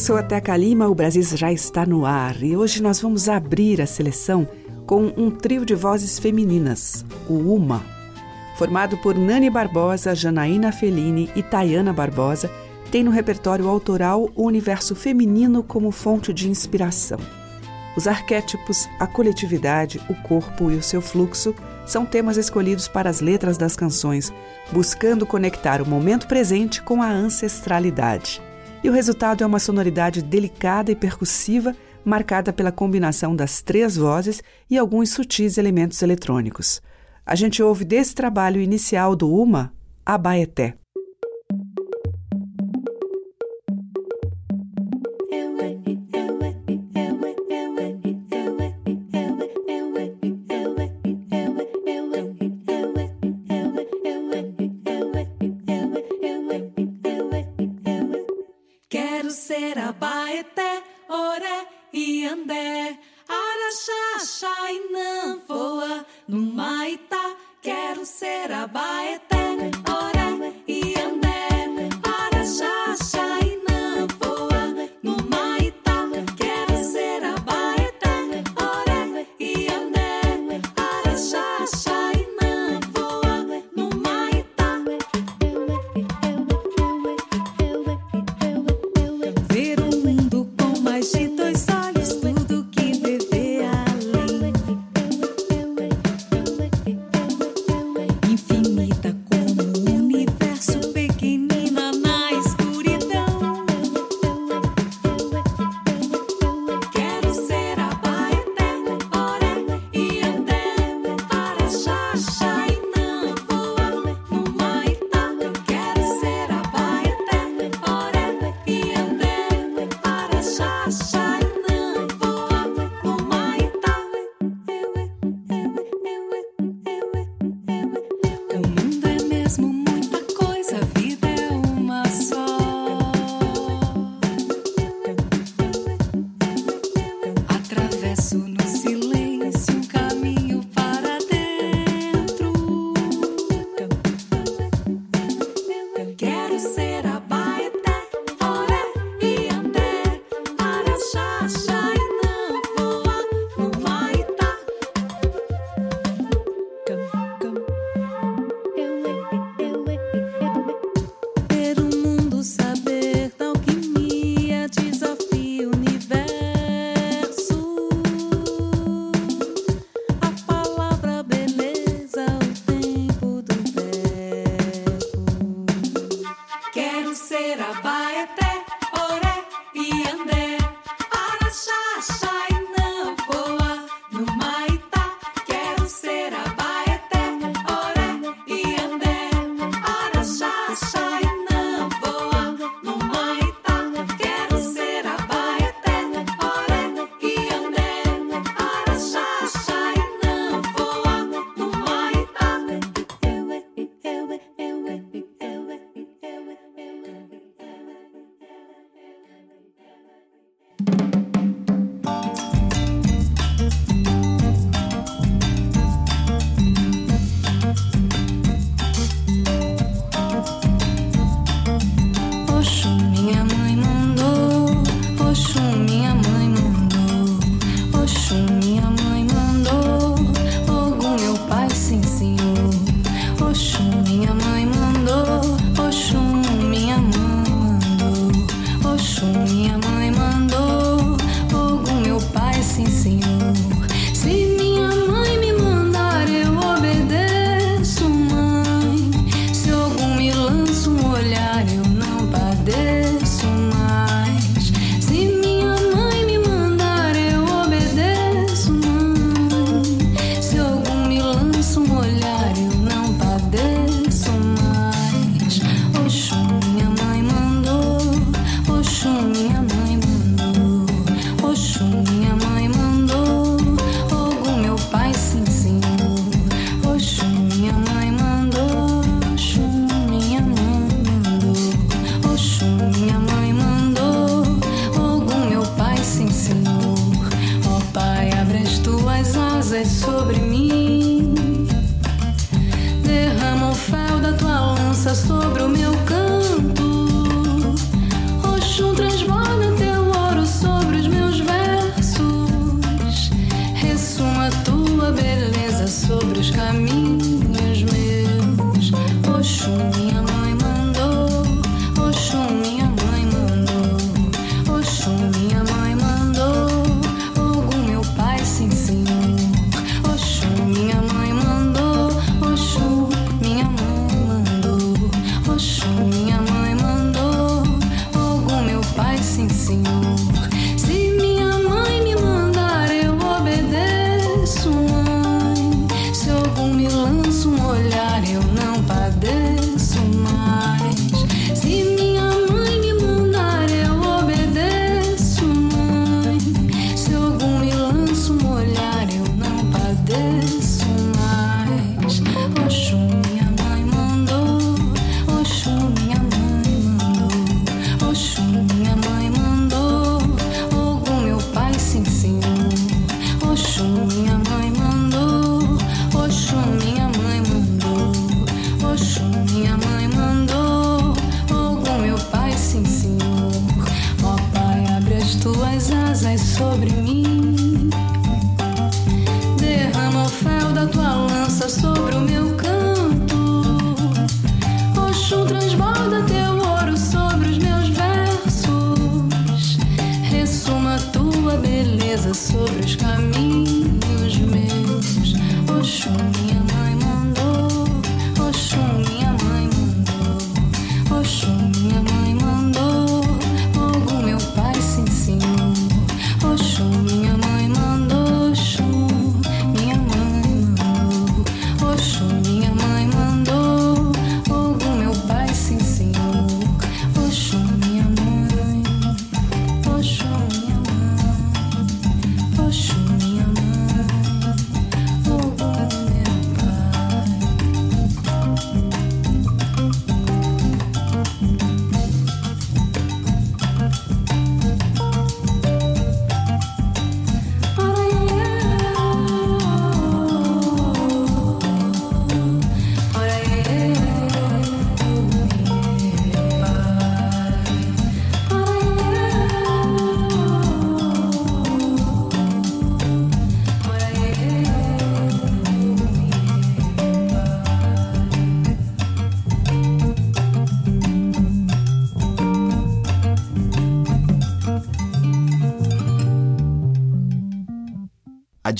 Sou a Teca Lima, o Brasil já está no ar e hoje nós vamos abrir a seleção com um trio de vozes femininas, o UMA. Formado por Nani Barbosa, Janaína Fellini e Tayana Barbosa, tem no repertório autoral o universo feminino como fonte de inspiração. Os arquétipos, a coletividade, o corpo e o seu fluxo são temas escolhidos para as letras das canções, buscando conectar o momento presente com a ancestralidade. E o resultado é uma sonoridade delicada e percussiva, marcada pela combinação das três vozes e alguns sutis elementos eletrônicos. A gente ouve desse trabalho inicial do Uma, Abaeté. Abaeté, Oré e Andé, Araxá, Xá e Nanfoa, no Maitá. Quero ser Abaeté, Oré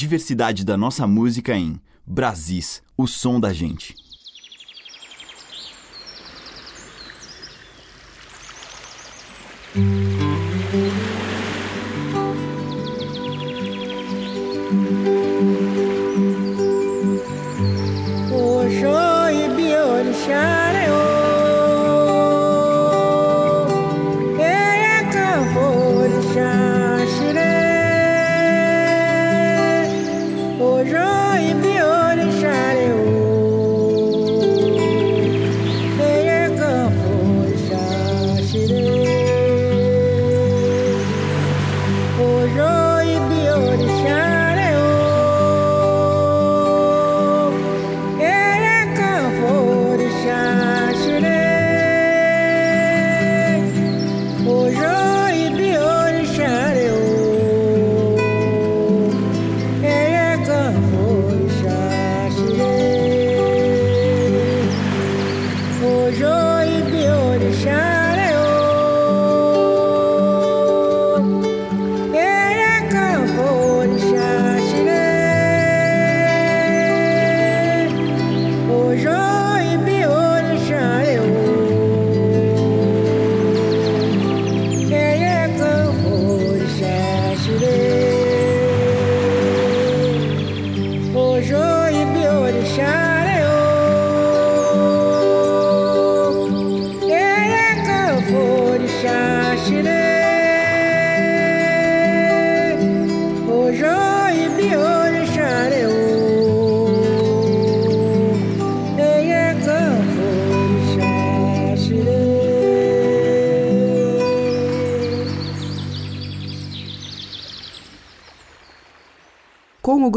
diversidade da nossa música em Brasis, o som da gente.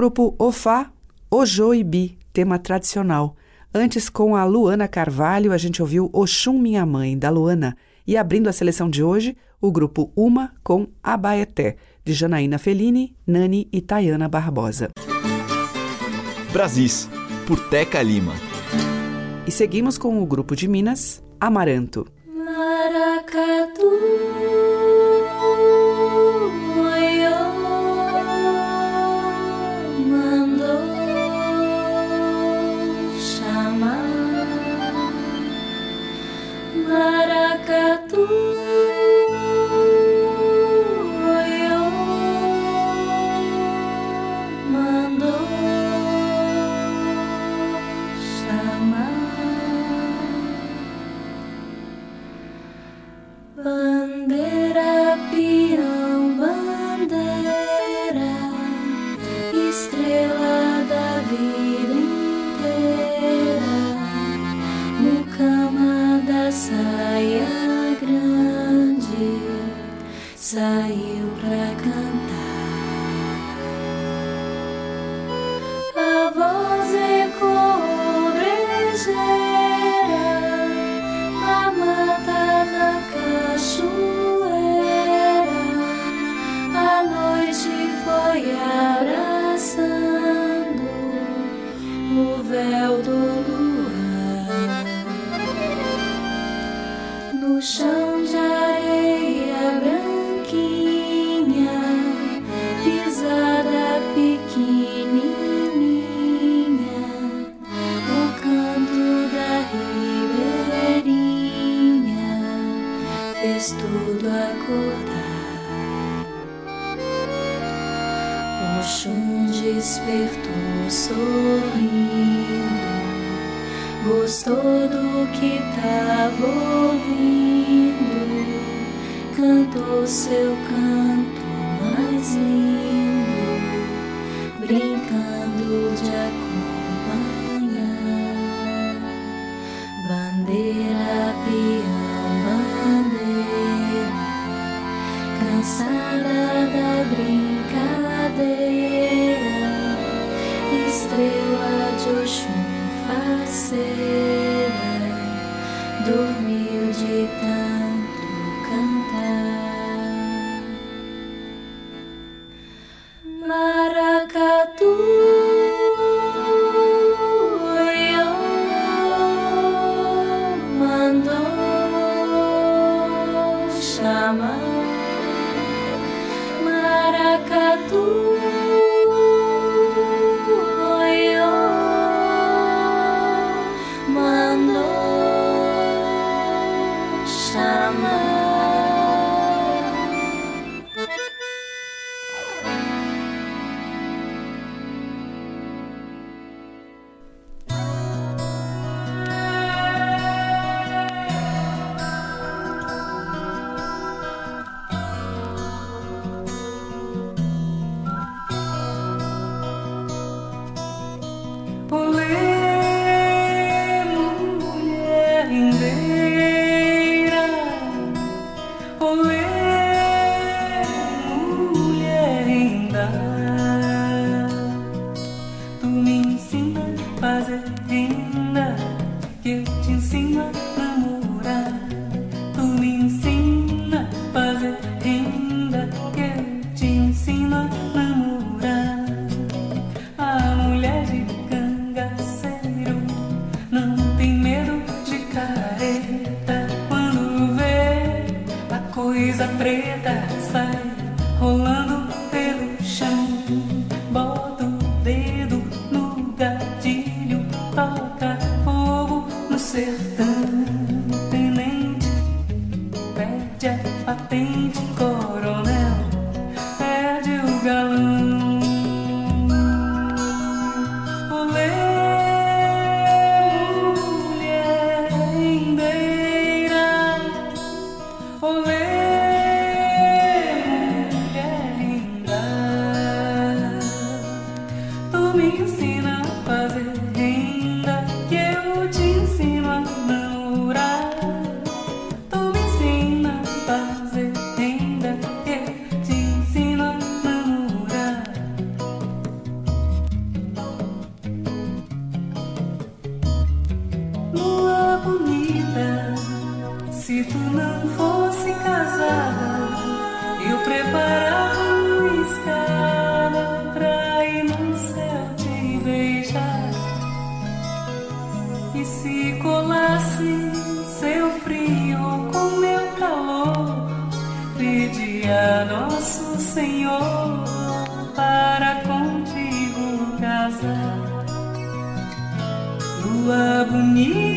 grupo Ofá, Ojo e Bi, tema tradicional. Antes, com a Luana Carvalho, a gente ouviu Oxum Minha Mãe, da Luana. E abrindo a seleção de hoje, o grupo Uma com Abaeté, de Janaína Fellini, Nani e Tayana Barbosa. Brasis, por Teca Lima. E seguimos com o grupo de Minas, Amaranto. Maracatu. Oxum despertou sorrindo, gostou do que estava ouvindo, cantou seu canto mais lindo, brincando de acompanhar. Bandeira, peão, bandeira, cansada da brincadeira estrela de Oxum, faceira do casa, lua bonita.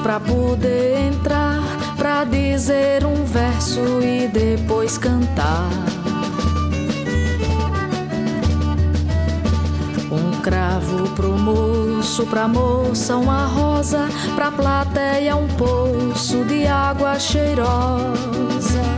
pra poder entrar, pra dizer um verso e depois cantar. Um cravo pro moço, pra moça uma rosa, pra plateia um poço de água cheirosa.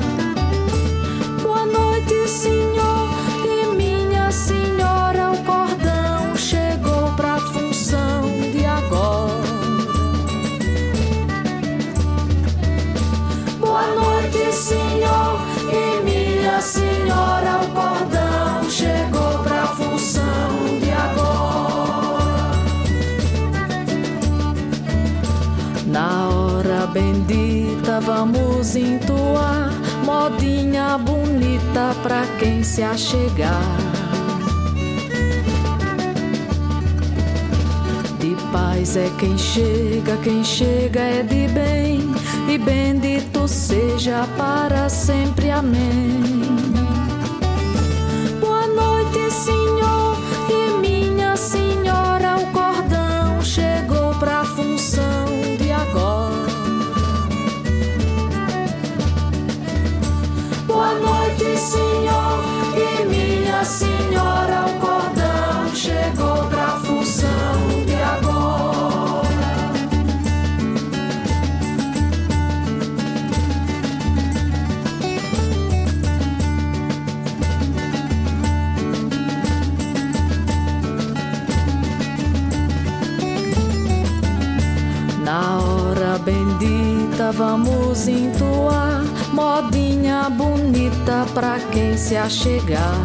Vamos entoar modinha bonita pra quem se achegar. De paz é quem chega, quem chega é de bem, e bendito seja para sempre. Amém. Boa noite, Senhor. bonita, vamos entoar. Modinha bonita pra quem se achegar.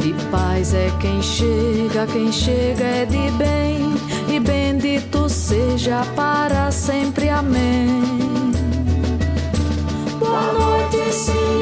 De paz é quem chega, quem chega é de bem. E bendito seja para sempre, amém. Boa noite, Senhor.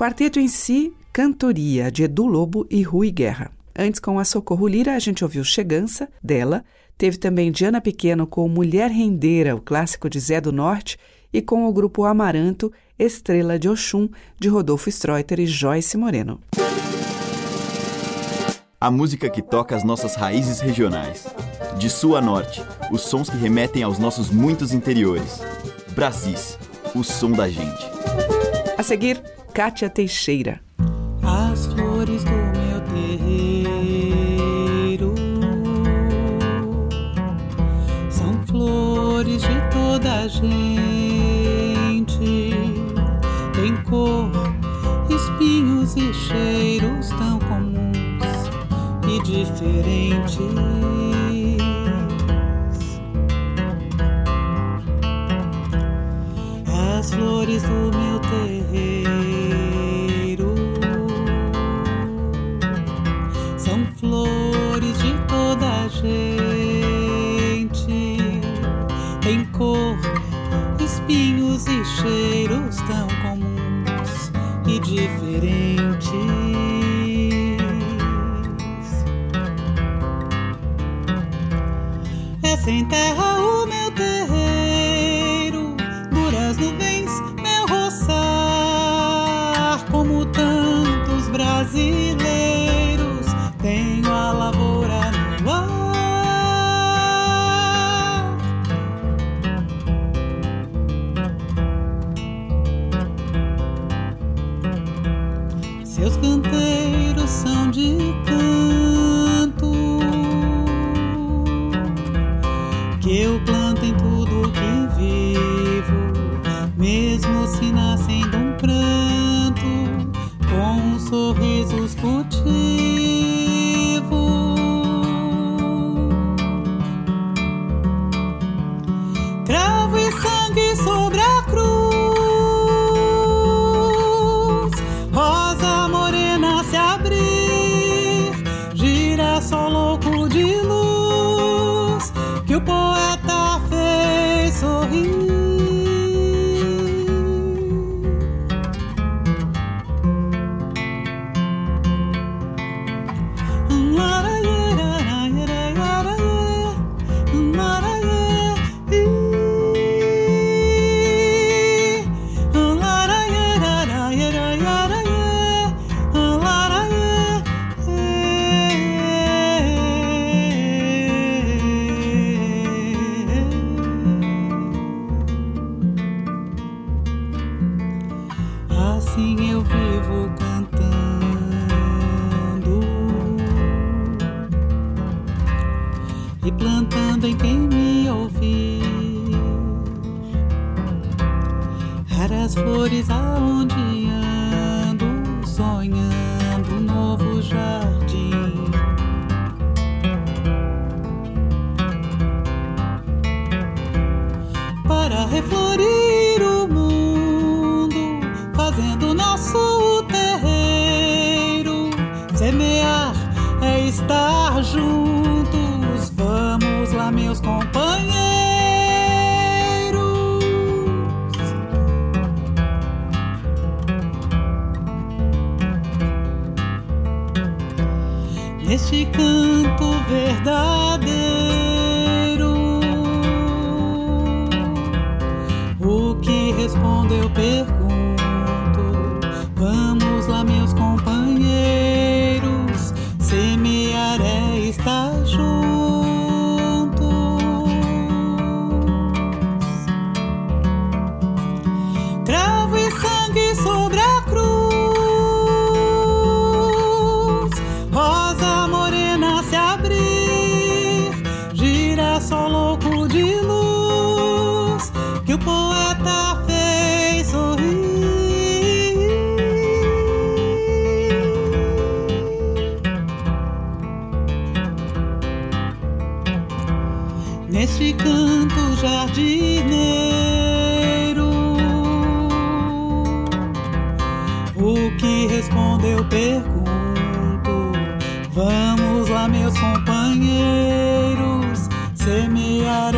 Quarteto em si, Cantoria, de Edu Lobo e Rui Guerra. Antes, com a Socorro Lira, a gente ouviu Chegança, dela. Teve também Diana Pequeno com Mulher Rendeira, o clássico de Zé do Norte, e com o grupo Amaranto, Estrela de Oxum, de Rodolfo Streuter e Joyce Moreno. A música que toca as nossas raízes regionais. De sul a norte, os sons que remetem aos nossos muitos interiores. Brasis, o som da gente. A seguir, Kátia Teixeira. As flores do meu terreiro são flores de toda a gente. Tem cor, espinhos e cheiros tão comuns e diferentes. As flores do meu são flores de toda a gente. Tem cor, espinhos e cheiros tão comuns e diferentes. É sem terra Neste canto jardineiro. O que respondo eu pergunto. Vamos lá, meus companheiros. Semear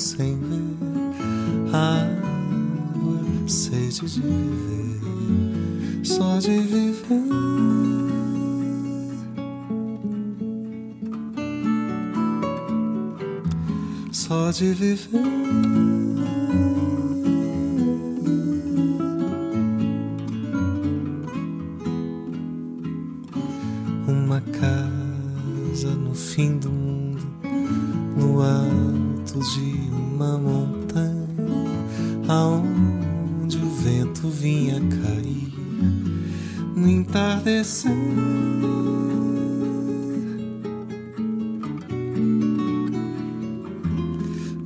sem ver água, sede de viver, só de viver. só de viver.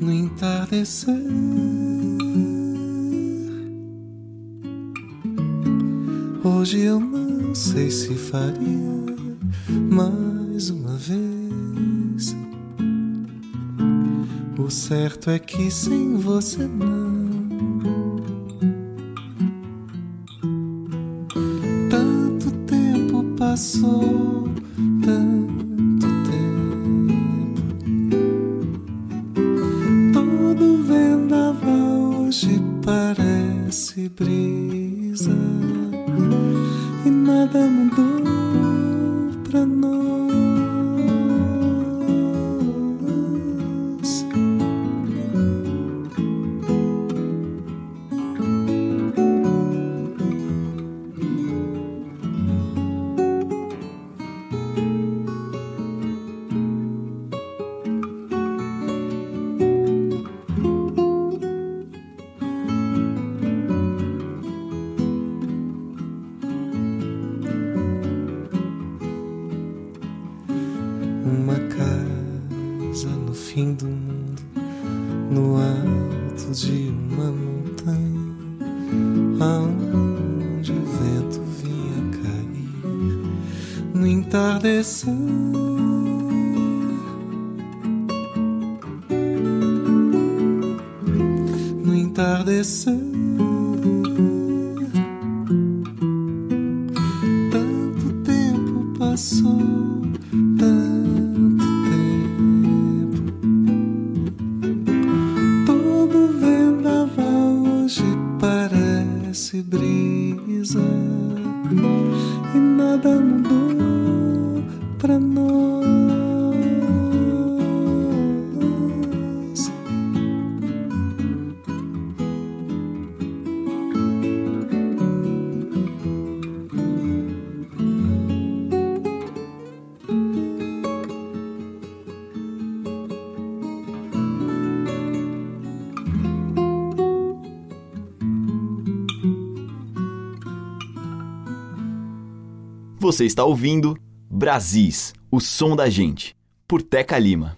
No entardecer, hoje eu não sei se faria mais uma vez. O certo é que sem você não. Você está ouvindo Brasis, o som da gente, por Teca Lima.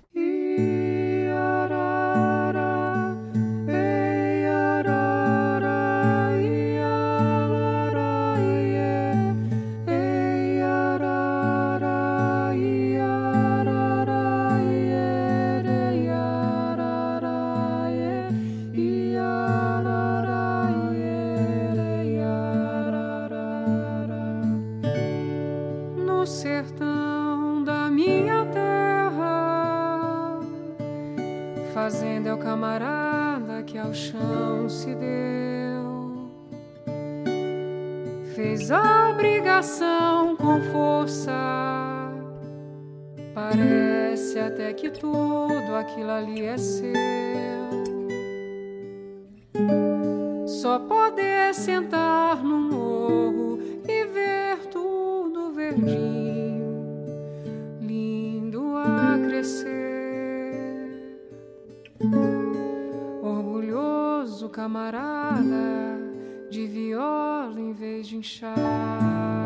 Orgulhoso camarada de viola em vez de inchar.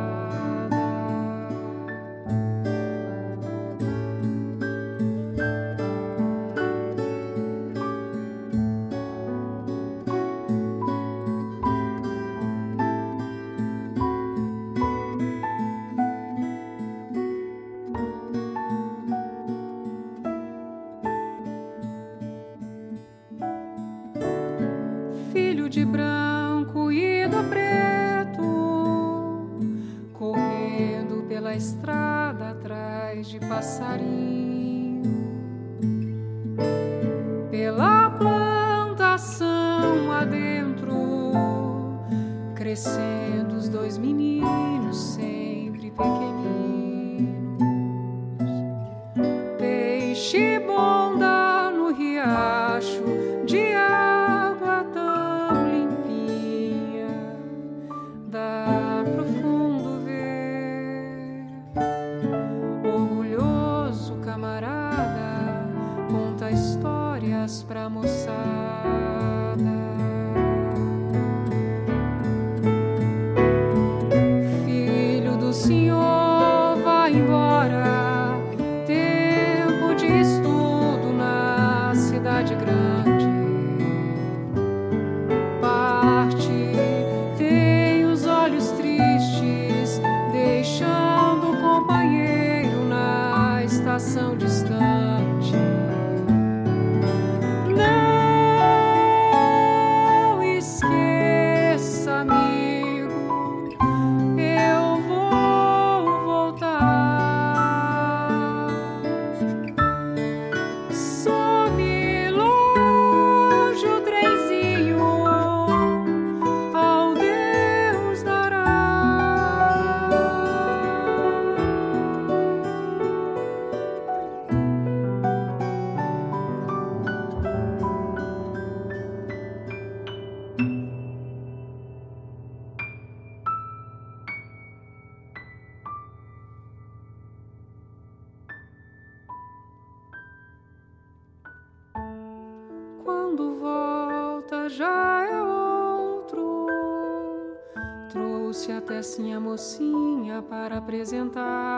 Apresentar.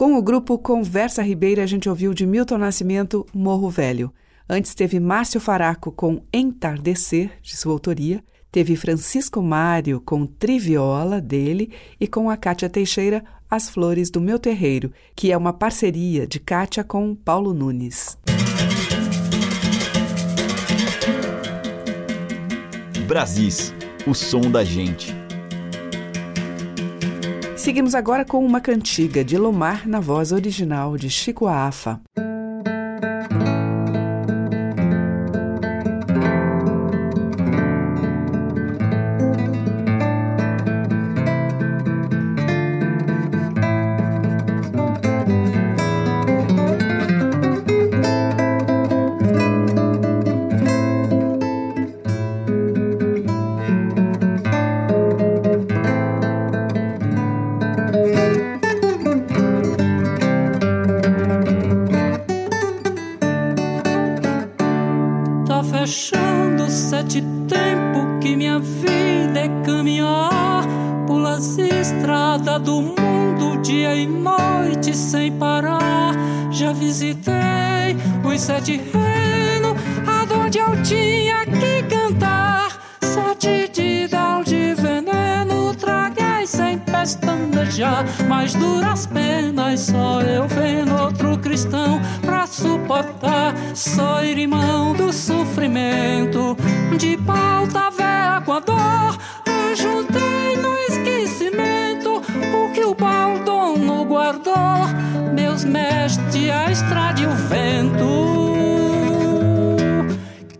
Com o grupo Conversa Ribeira, a gente ouviu de Milton Nascimento Morro Velho. Antes teve Márcio Faraco com Entardecer, de sua autoria. Teve Francisco Mário com Triviola, dele. E com a Cátia Teixeira, As Flores do Meu Terreiro, que é uma parceria de Cátia com Paulo Nunes. Brasis, o som da gente. Seguimos agora com uma cantiga de Lomar na voz original de Chico Afa. Pestanejar. Mas duras penas, só eu vendo outro cristão pra suportar. Sou irmão do sofrimento, de pauta velha com a dor. Juntei no esquecimento o que o baldono agreste, a estrada e o vento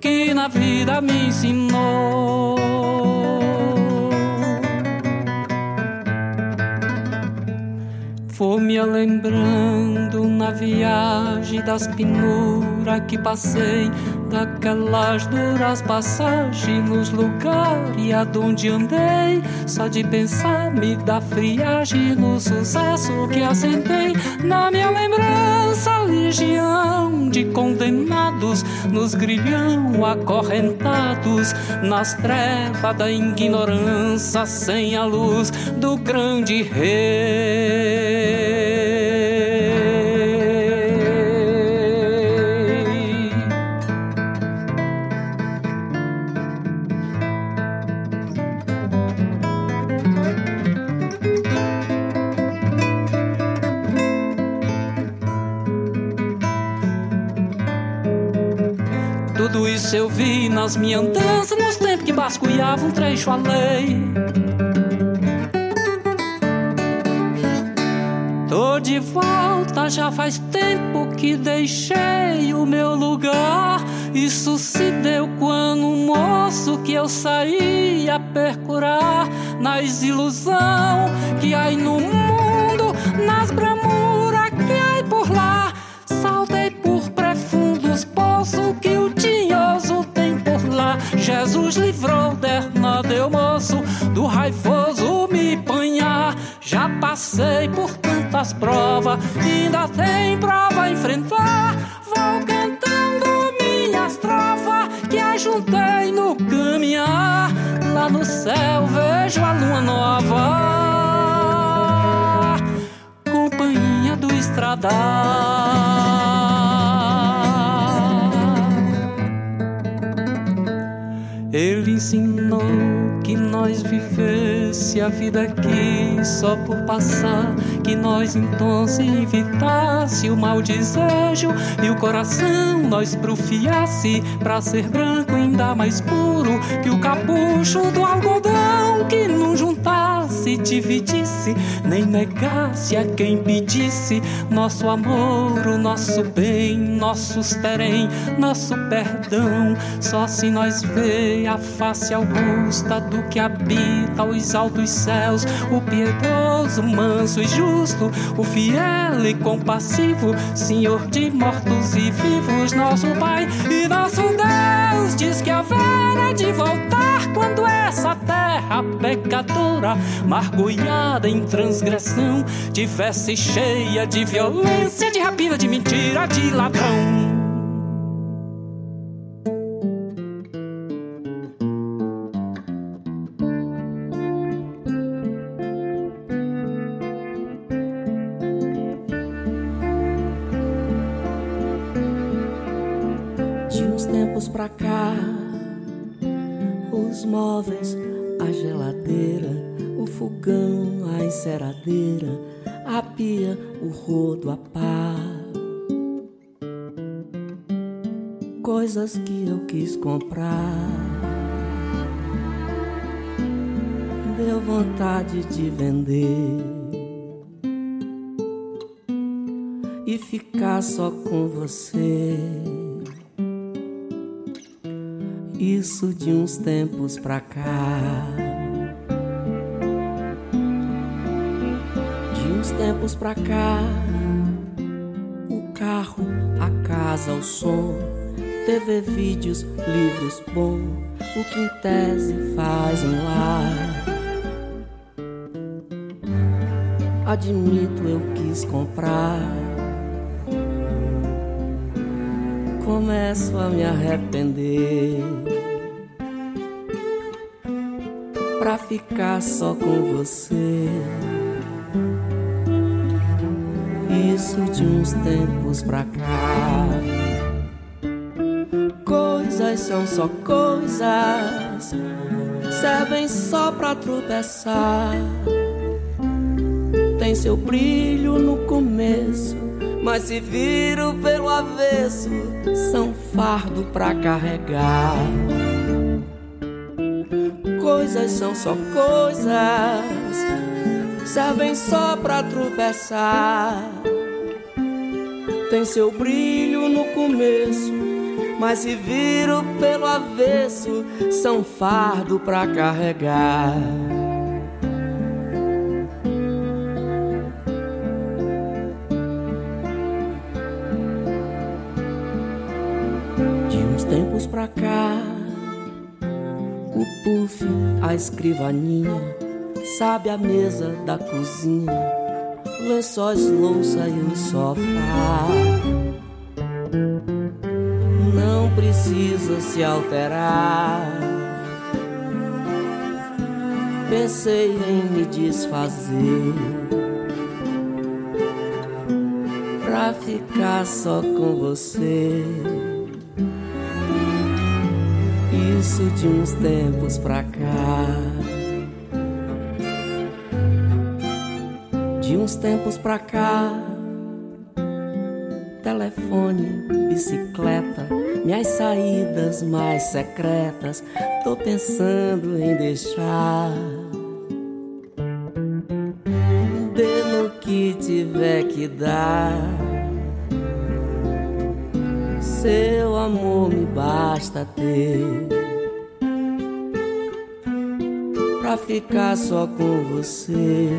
que na vida me ensinou. Me lembrando na viagem das penuras que passei, daquelas duras passagens nos lugares aonde andei. Só de pensar me dá friagem no sucesso que assentei. Na minha lembrança, legião de condenados nos grilhão acorrentados nas trevas da ignorância sem a luz do grande rei. Nas minhas andanças, nos tempos que basculhava um trecho além. Tô de volta, já faz tempo que deixei o meu lugar. Isso se deu quando um moço que eu saí a percurar nas ilusão que há no mundo, vivesse a vida aqui só por passar, que nós então se evitasse o mau desejo e o coração nós profiasse pra ser branco ainda mais puro que o capucho do algodão que não dividisse, nem negasse a quem pedisse nosso amor, o nosso bem, nossos terem, nosso perdão. Só se nós vê a face augusta do que habita os altos céus, o piedoso, manso e justo, o fiel e compassivo, Senhor de mortos e vivos, nosso Pai e nosso Deus, diz que haverá de voltar quando essa terra pecadora, mergulhada em transgressão, tivesse cheia de violência, de rapina, de mentira, de ladrão. De uns tempos pra cá, os móveis, a geladeira, o fogão, a enceradeira, a pia, o rodo, a pá. Coisas que eu quis comprar. Deu vontade de vender. E ficar só com você. Isso de uns tempos pra cá. De uns tempos pra cá. O carro, a casa, o som. TV, vídeos, livros bom. O que em tese faz um lar. Admito, eu quis comprar. Começo a me arrepender. Pra ficar só com você. Isso de uns tempos pra cá. Coisas são só coisas, servem só pra tropeçar. Tem seu brilho no começo, mas se viram pelo avesso, são fardo pra carregar. Coisas são só coisas, servem só pra tropeçar. Tem seu brilho no começo, mas se viram pelo avesso, são fardo pra carregar. Puff, a escrivaninha, sabe a mesa da cozinha, lençóis, louça e o sofá. Não precisa se alterar. Pensei em me desfazer pra ficar só com você. Isso de uns tempos pra cá. De uns tempos pra cá. Telefone, bicicleta, minhas saídas mais secretas. Tô pensando em deixar. Dê no que tiver que dar. Seu amor me basta ter pra ficar só com você.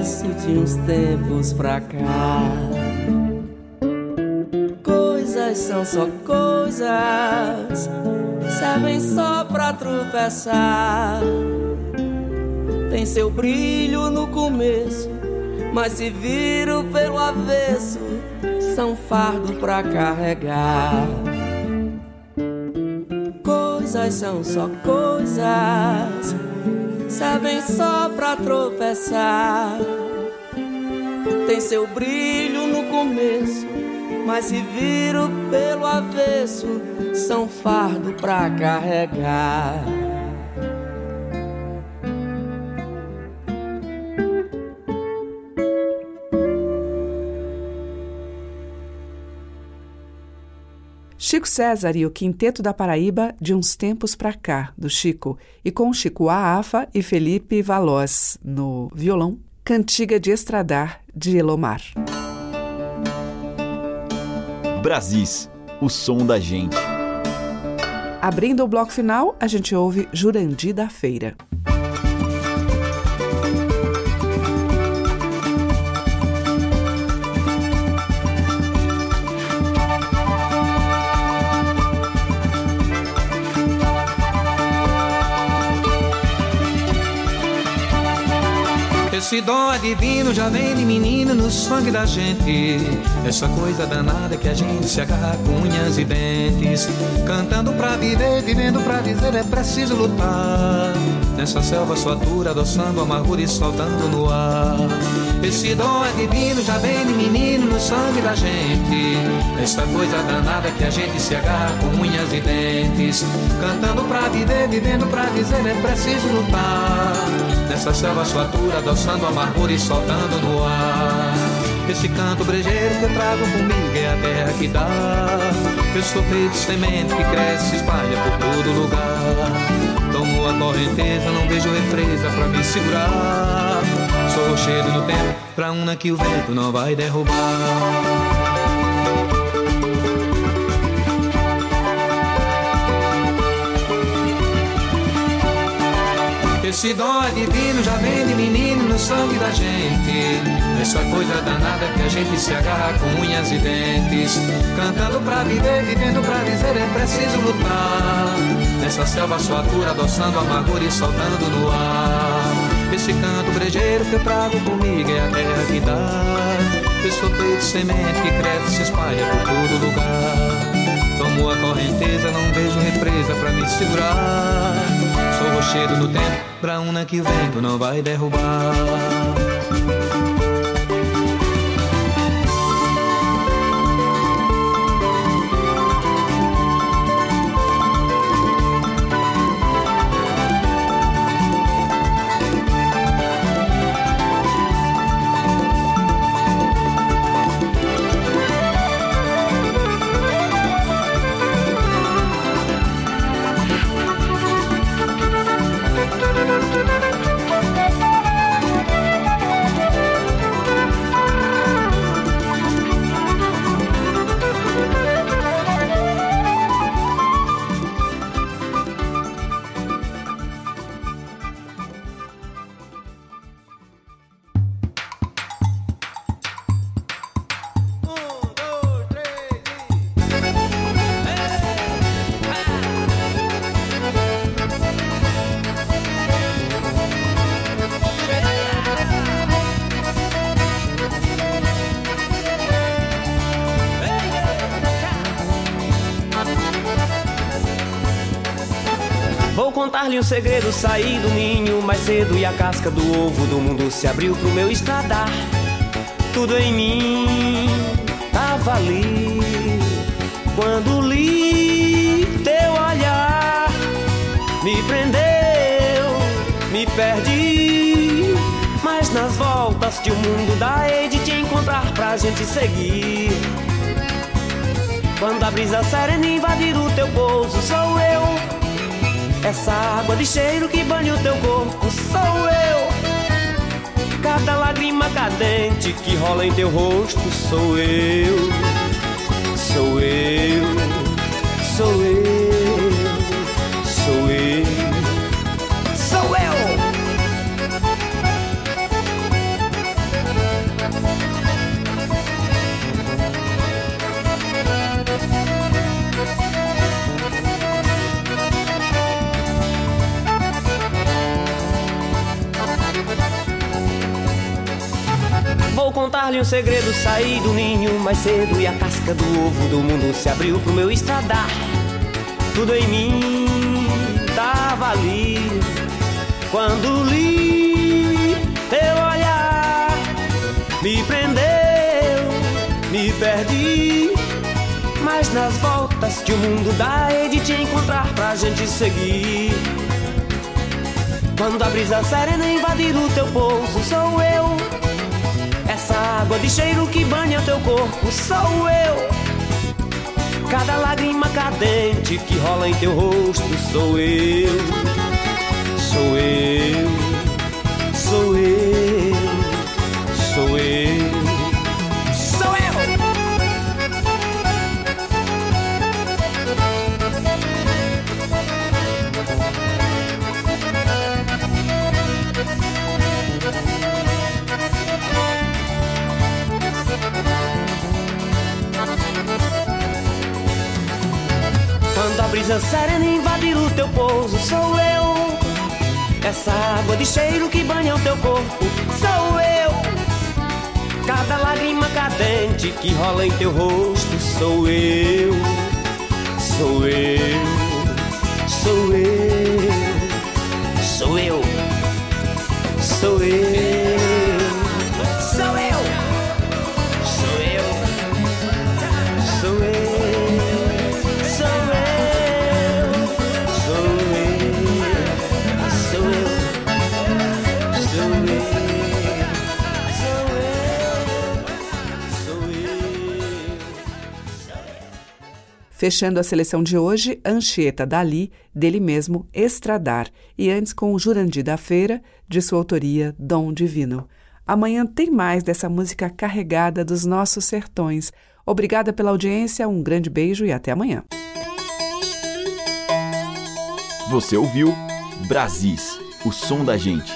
Isso de uns tempos pra cá. Coisas são só coisas, servem só pra tropeçar. Tem seu brilho no começo, mas se viram pelo avesso, são fardo pra carregar. São só coisas, servem só pra tropeçar. Tem seu brilho no começo, mas se viram pelo avesso, são fardo pra carregar. César e o Quinteto da Paraíba de uns tempos pra cá, do Chico, e com Chico Aafa e Felipe Valois no violão, Cantiga de Estradar de Elomar. Brasis, o som da gente. Abrindo o bloco final, a gente ouve Jurandi da Feira. Esse dom divino, já vem de menino no sangue da gente. Essa coisa danada que a gente se agarra com unhas e dentes. Cantando pra viver, vivendo pra dizer, é preciso lutar. Nessa selva sua dura, adoçando amargura e soltando no ar. Esse dom é divino, já vem de menino no sangue da gente. Essa coisa danada que a gente se agarra com unhas e dentes. Cantando pra viver, vivendo pra dizer, é preciso lutar. Nessa selva sua dura, adoçando amargura e soltando no ar. Esse canto brejeiro que eu trago comigo é a terra que dá. Eu sou feito semente que cresce espalha. Não vejo represa pra me segurar. Sou rochedo no tempo, pra uma que o vento não vai derrubar. Esse é divino, já vem de menino no sangue da gente. Essa coisa danada que a gente se agarra com unhas e dentes. Cantando pra viver, vivendo pra dizer, é preciso lutar. Nessa selva sua cura, adoçando amargura e soltando no ar. Esse canto brejeiro que eu trago comigo é a terra que dá. Feito de semente que cresce se espalha por todo lugar. Tomo a correnteza, não vejo represa pra me segurar. Sou rochedo do tempo, pra uma que o vento não vai derrubar. Contar-lhe um segredo, saí do ninho mais cedo e a casca do ovo do mundo se abriu pro meu estradar. Tudo em mim tava ali quando li teu olhar, me prendeu, me perdi. Mas nas voltas que o mundo dá, hei de te encontrar pra gente seguir. Quando a brisa serena invadir o teu pouso, sou eu. Essa água de cheiro que banha o teu corpo, sou eu. Cada lágrima cadente que rola em teu rosto, sou eu. Sou eu, sou eu, contar-lhe um segredo, saí do ninho mais cedo e a casca do ovo do mundo se abriu pro meu estradar. Tudo em mim tava ali quando li teu olhar, me prendeu, me perdi. Mas nas voltas que o mundo dá, hei de te encontrar pra gente seguir. Quando a brisa serena invadir o teu pouso, sou eu. De cheiro que banha teu corpo sou eu. Cada lágrima cadente que rola em teu rosto sou eu. Sou eu. Sou eu. Serena invadir o teu pouso, sou eu. Essa água de cheiro que banha o teu corpo, sou eu. Cada lágrima cadente que rola em teu rosto, sou eu. Sou eu. Sou eu. Sou eu. Sou eu. Sou Fechando a seleção de hoje, Anchieta Dali, dele mesmo, Estradar, e antes com o Jurandir da Feira, de sua autoria, Dom Divino. Amanhã tem mais dessa música carregada dos nossos sertões. Obrigada pela audiência, um grande beijo e até amanhã. Você ouviu Brasis, o som da gente,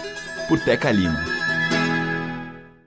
por Teca Lima.